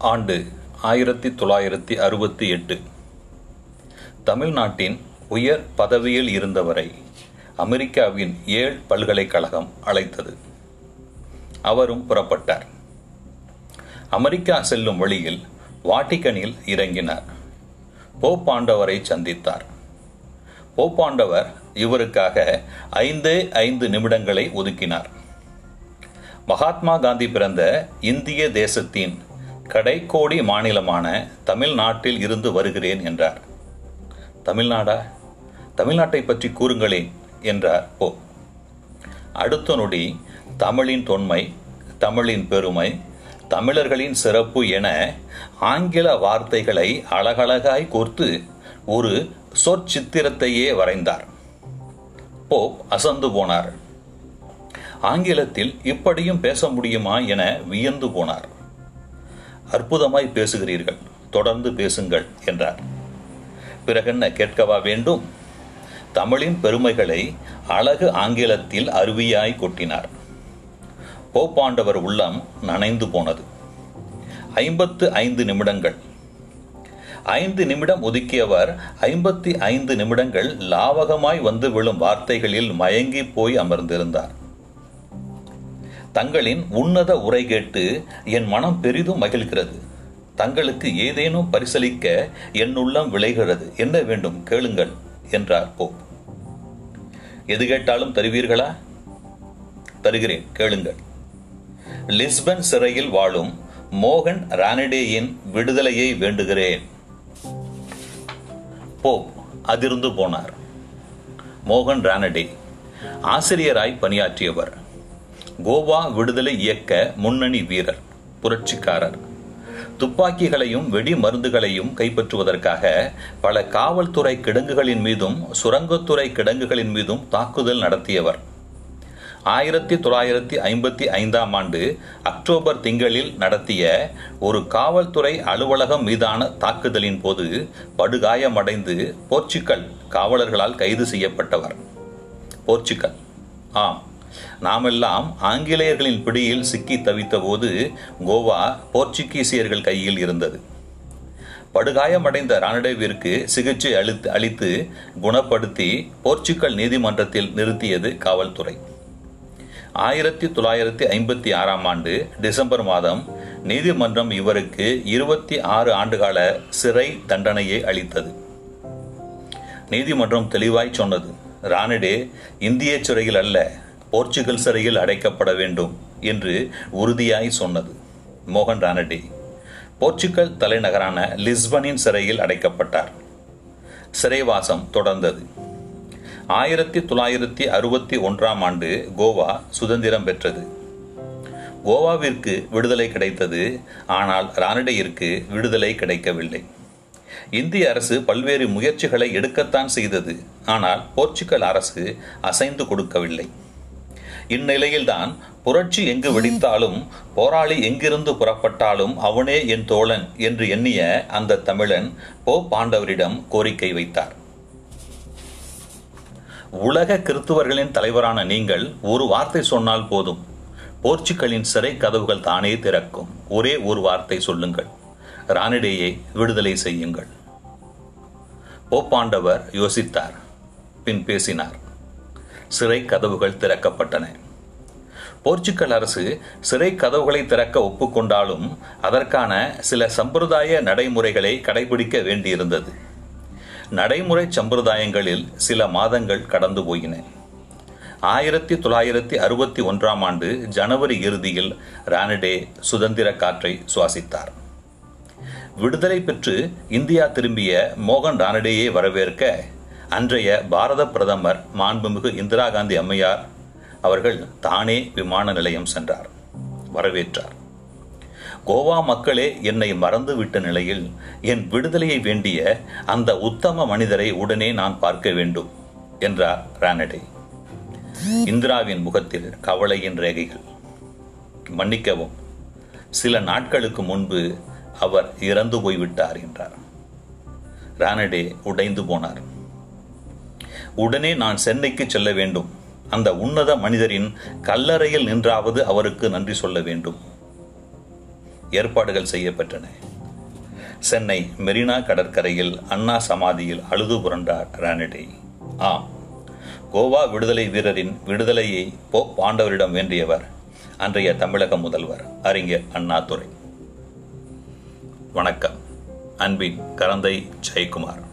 ஆண்டு ஆயிரத்தி தொள்ளாயிரத்தி அறுபத்தி எட்டு. தமிழ்நாட்டின் உயர் பதவியில் இருந்தவரை அமெரிக்காவின் ஏழ் பல்கலைக்கழகம் அழைத்தது. அவரும் புறப்பட்டார். அமெரிக்கா செல்லும் வழியில் வாட்டிகனில் இறங்கினார். போப்பாண்டவரை சந்தித்தார். போப்பாண்டவர் இவருக்காக ஐந்தே ஐந்து நிமிடங்களை ஒதுக்கினார். மகாத்மா காந்தி பிறந்த இந்திய தேசத்தின் கடைக்கோடி மாநிலமான தமிழ்நாட்டில் இருந்து வருகிறேன் என்றார். தமிழ்நாடா? தமிழ்நாட்டை பற்றி கூறுங்களேன் என்றார் போ அடுத்த நொடி தமிழின் தொன்மை தமிழின் பெருமை தமிழர்களின் சிறப்பு என ஆங்கில வார்த்தைகளை அழகழகாய் கோர்த்து ஒரு சொற்சித்திரத்தையே வரைந்தார். போப் அசந்து போனார். ஆங்கிலத்தில் இப்படியும் பேச முடியுமா என வியந்து போனார். அற்புதமாய் பேசுகிறீர்கள். தொடர்ந்து பேசுங்கள் என்றார். பிறகென்ன கேட்கவா வேண்டும்? தமிழின் பெருமைகளை அழகு ஆங்கிலத்தில் அருவியாய் கொட்டினார். போப்பாண்டவர் உள்ளம் நனைந்து போனது. ஐம்பத்து ஐந்து நிமிடங்கள். ஐந்து நிமிடம் ஒதுக்கியவர் ஐம்பத்தி ஐந்து நிமிடங்கள் லாவகமாய் வந்து விழும் வார்த்தைகளில் மயங்கி போய் அமர்ந்திருந்தார். தங்களின் உன்னத உரை கேட்டு என் மனம் பெரிதும் மகிழ்கிறது. தங்களுக்கு ஏதேனும் பரிசளிக்க என் உள்ளம் விளைகிறது. என்ன வேண்டும் கேளுங்கள் என்றார் போப். எது கேட்டாலும் தருவீர்களா? தருகிறேன் கேளுங்கள். லிஸ்பன் சிறையில் வாழும் மோகன் ரானடேயின் விடுதலையை வேண்டுகிறேன். போப் அதிர்ந்து போனார். மோகன் ரானடே ஆசிரியராய் பணியாற்றியவர். கோவா விடுதலை இயக்க முன்னணி வீரர் புரட்சிக்காரர். துப்பாக்கிகளையும் வெடி மருந்துகளையும் கைப்பற்றுவதற்காக பல காவல்துறை கிடங்குகளின் மீதும் சுரங்கத்துறை கிடங்குகளின் மீதும் தாக்குதல் நடத்தியவர். ஆயிரத்தி தொள்ளாயிரத்தி ஐம்பத்தி ஐந்தாம் ஆண்டு அக்டோபர் திங்களில் நடத்திய ஒரு காவல்துறை அலுவலகம் மீதான தாக்குதலின் போது படுகாயமடைந்து போர்ச்சுக்கல் காவலர்களால் கைது செய்யப்பட்டவர். போர்ச்சுக்கல். ஆம். நாமெல்லாம் ஆங்கிலேயர்களின் பிடியில் சிக்கி தவித்தபோது கோவா போர்ச்சுகீசியர்கள் கையில் இருந்தது. படுகாயமடைந்த ரானடேவிற்கு சிகிச்சை அளித்து அளித்து குணப்படுத்தி போர்ச்சுக்கல் நீதிமன்றத்தில் நிறுத்தியது காவல்துறை. ஆயிரத்தி தொள்ளாயிரத்தி ஐம்பத்தி ஆறாம் ஆண்டு டிசம்பர் மாதம் நீதிமன்றம் இவருக்கு இருபத்தி ஆறு ஆண்டுகால சிறை தண்டனையை அளித்தது. நீதிமன்றம் தெளிவாய் சொன்னது ராணடே இந்திய சிறையில் அல்ல போர்ச்சுகல் சிறையில் அடைக்கப்பட வேண்டும் என்று உறுதியாய் சொன்னது மோகன் ரானடி போர்ச்சுகல் தலைநகரான லிஸ்பனின் சிறையில் அடைக்கப்பட்டார். சிறைவாசம் தொடர்ந்தது. ஆயிரத்தி தொள்ளாயிரத்தி அறுபத்தி ஒன்றாம் ஆண்டு கோவா சுதந்திரம் பெற்றது. கோவாவிற்கு விடுதலை கிடைத்தது ஆனால் ரானடேயிற்கு விடுதலை கிடைக்கவில்லை. இந்திய அரசு பல்வேறு முயற்சிகளை எடுக்கத்தான் செய்தது ஆனால் போர்ச்சுகல் அரசு அசைந்து கொடுக்கவில்லை. இந்நிலையில்தான் புரட்சி எங்கு வெடித்தாலும் போராளி எங்கிருந்து புறப்பட்டாலும் அவனே என் தோழன் என்று எண்ணிய அந்த தமிழன் போ பாண்டவரிடம் கோரிக்கை வைத்தார். உலக கிறித்துவர்களின் தலைவரான நீங்கள் ஒரு வார்த்தை சொன்னால் போதும். போர்ச்சுகலின் சிறை கதவுகள் தானே திறக்கும். ஒரே ஒரு வார்த்தை சொல்லுங்கள். ராணிடேயை விடுதலை செய்யுங்கள். போப்பாண்டவர் யோசித்தார் பின் பேசினார். சிறை கதவுகள் திறக்கப்பட்டன. போர்ச்சுகல் அரசு சிறை கதவுகளை திறக்க ஒப்புக்கொண்டாலும் அதற்கான சில சம்பிரதாய நடைமுறைகளை கடைபிடிக்க வேண்டியிருந்தது. நடைமுறை சம்பிரதாயங்களில் சில மாதங்கள் கடந்து போயின. ஆயிரத்தி தொள்ளாயிரத்தி அறுபத்தி ஒன்றாம் ஆண்டு ஜனவரி இறுதியில் ரானடே சுதந்திர காற்றை சுவாசித்தார். விடுதலை பெற்று இந்தியா திரும்பிய மோகன் ரானடேயை வரவேற்க அன்றைய பாரத பிரதமர் மாண்புமிகு இந்திரா காந்தி அம்மையார் அவர்கள் தானே விமான நிலையம் சென்றார் வரவேற்றார். கோவா மக்களே என்னை மறந்துவிட்ட நிலையில் என் விடுதலையை வேண்டிய அந்த உத்தம மனிதரை உடனே நான் பார்க்க வேண்டும் என்றார் ரானடே இந்திராவின் முகத்தில் கவலையின் ரேகைகள். மன்னிக்கவும் சில நாட்களுக்கு முன்பு அவர் இறந்து போய்விட்டார் என்றார். ரானடே உடைந்து போனார். உடனே நான் சென்னைக்கு செல்ல வேண்டும். அந்த உன்னத மனிதரின் கல்லறையில் நின்றாவது அவருக்கு நன்றி சொல்ல வேண்டும். ஏற்பாடுகள் செய்யப்பட்டன. சென்னை மெரினா கடற்கரையில் அண்ணா சமாதியில் அழுது புரண்டார் ரானடே. ஆம். கோவா விடுதலை வீரரின் விடுதலையை போ பாண்டவரிடம் வேண்டியவர் அன்றைய தமிழக முதல்வர் அறிஞர் அண்ணாதுரை வணக்கம். அன்பின் கரந்தை ஜெயக்குமார்.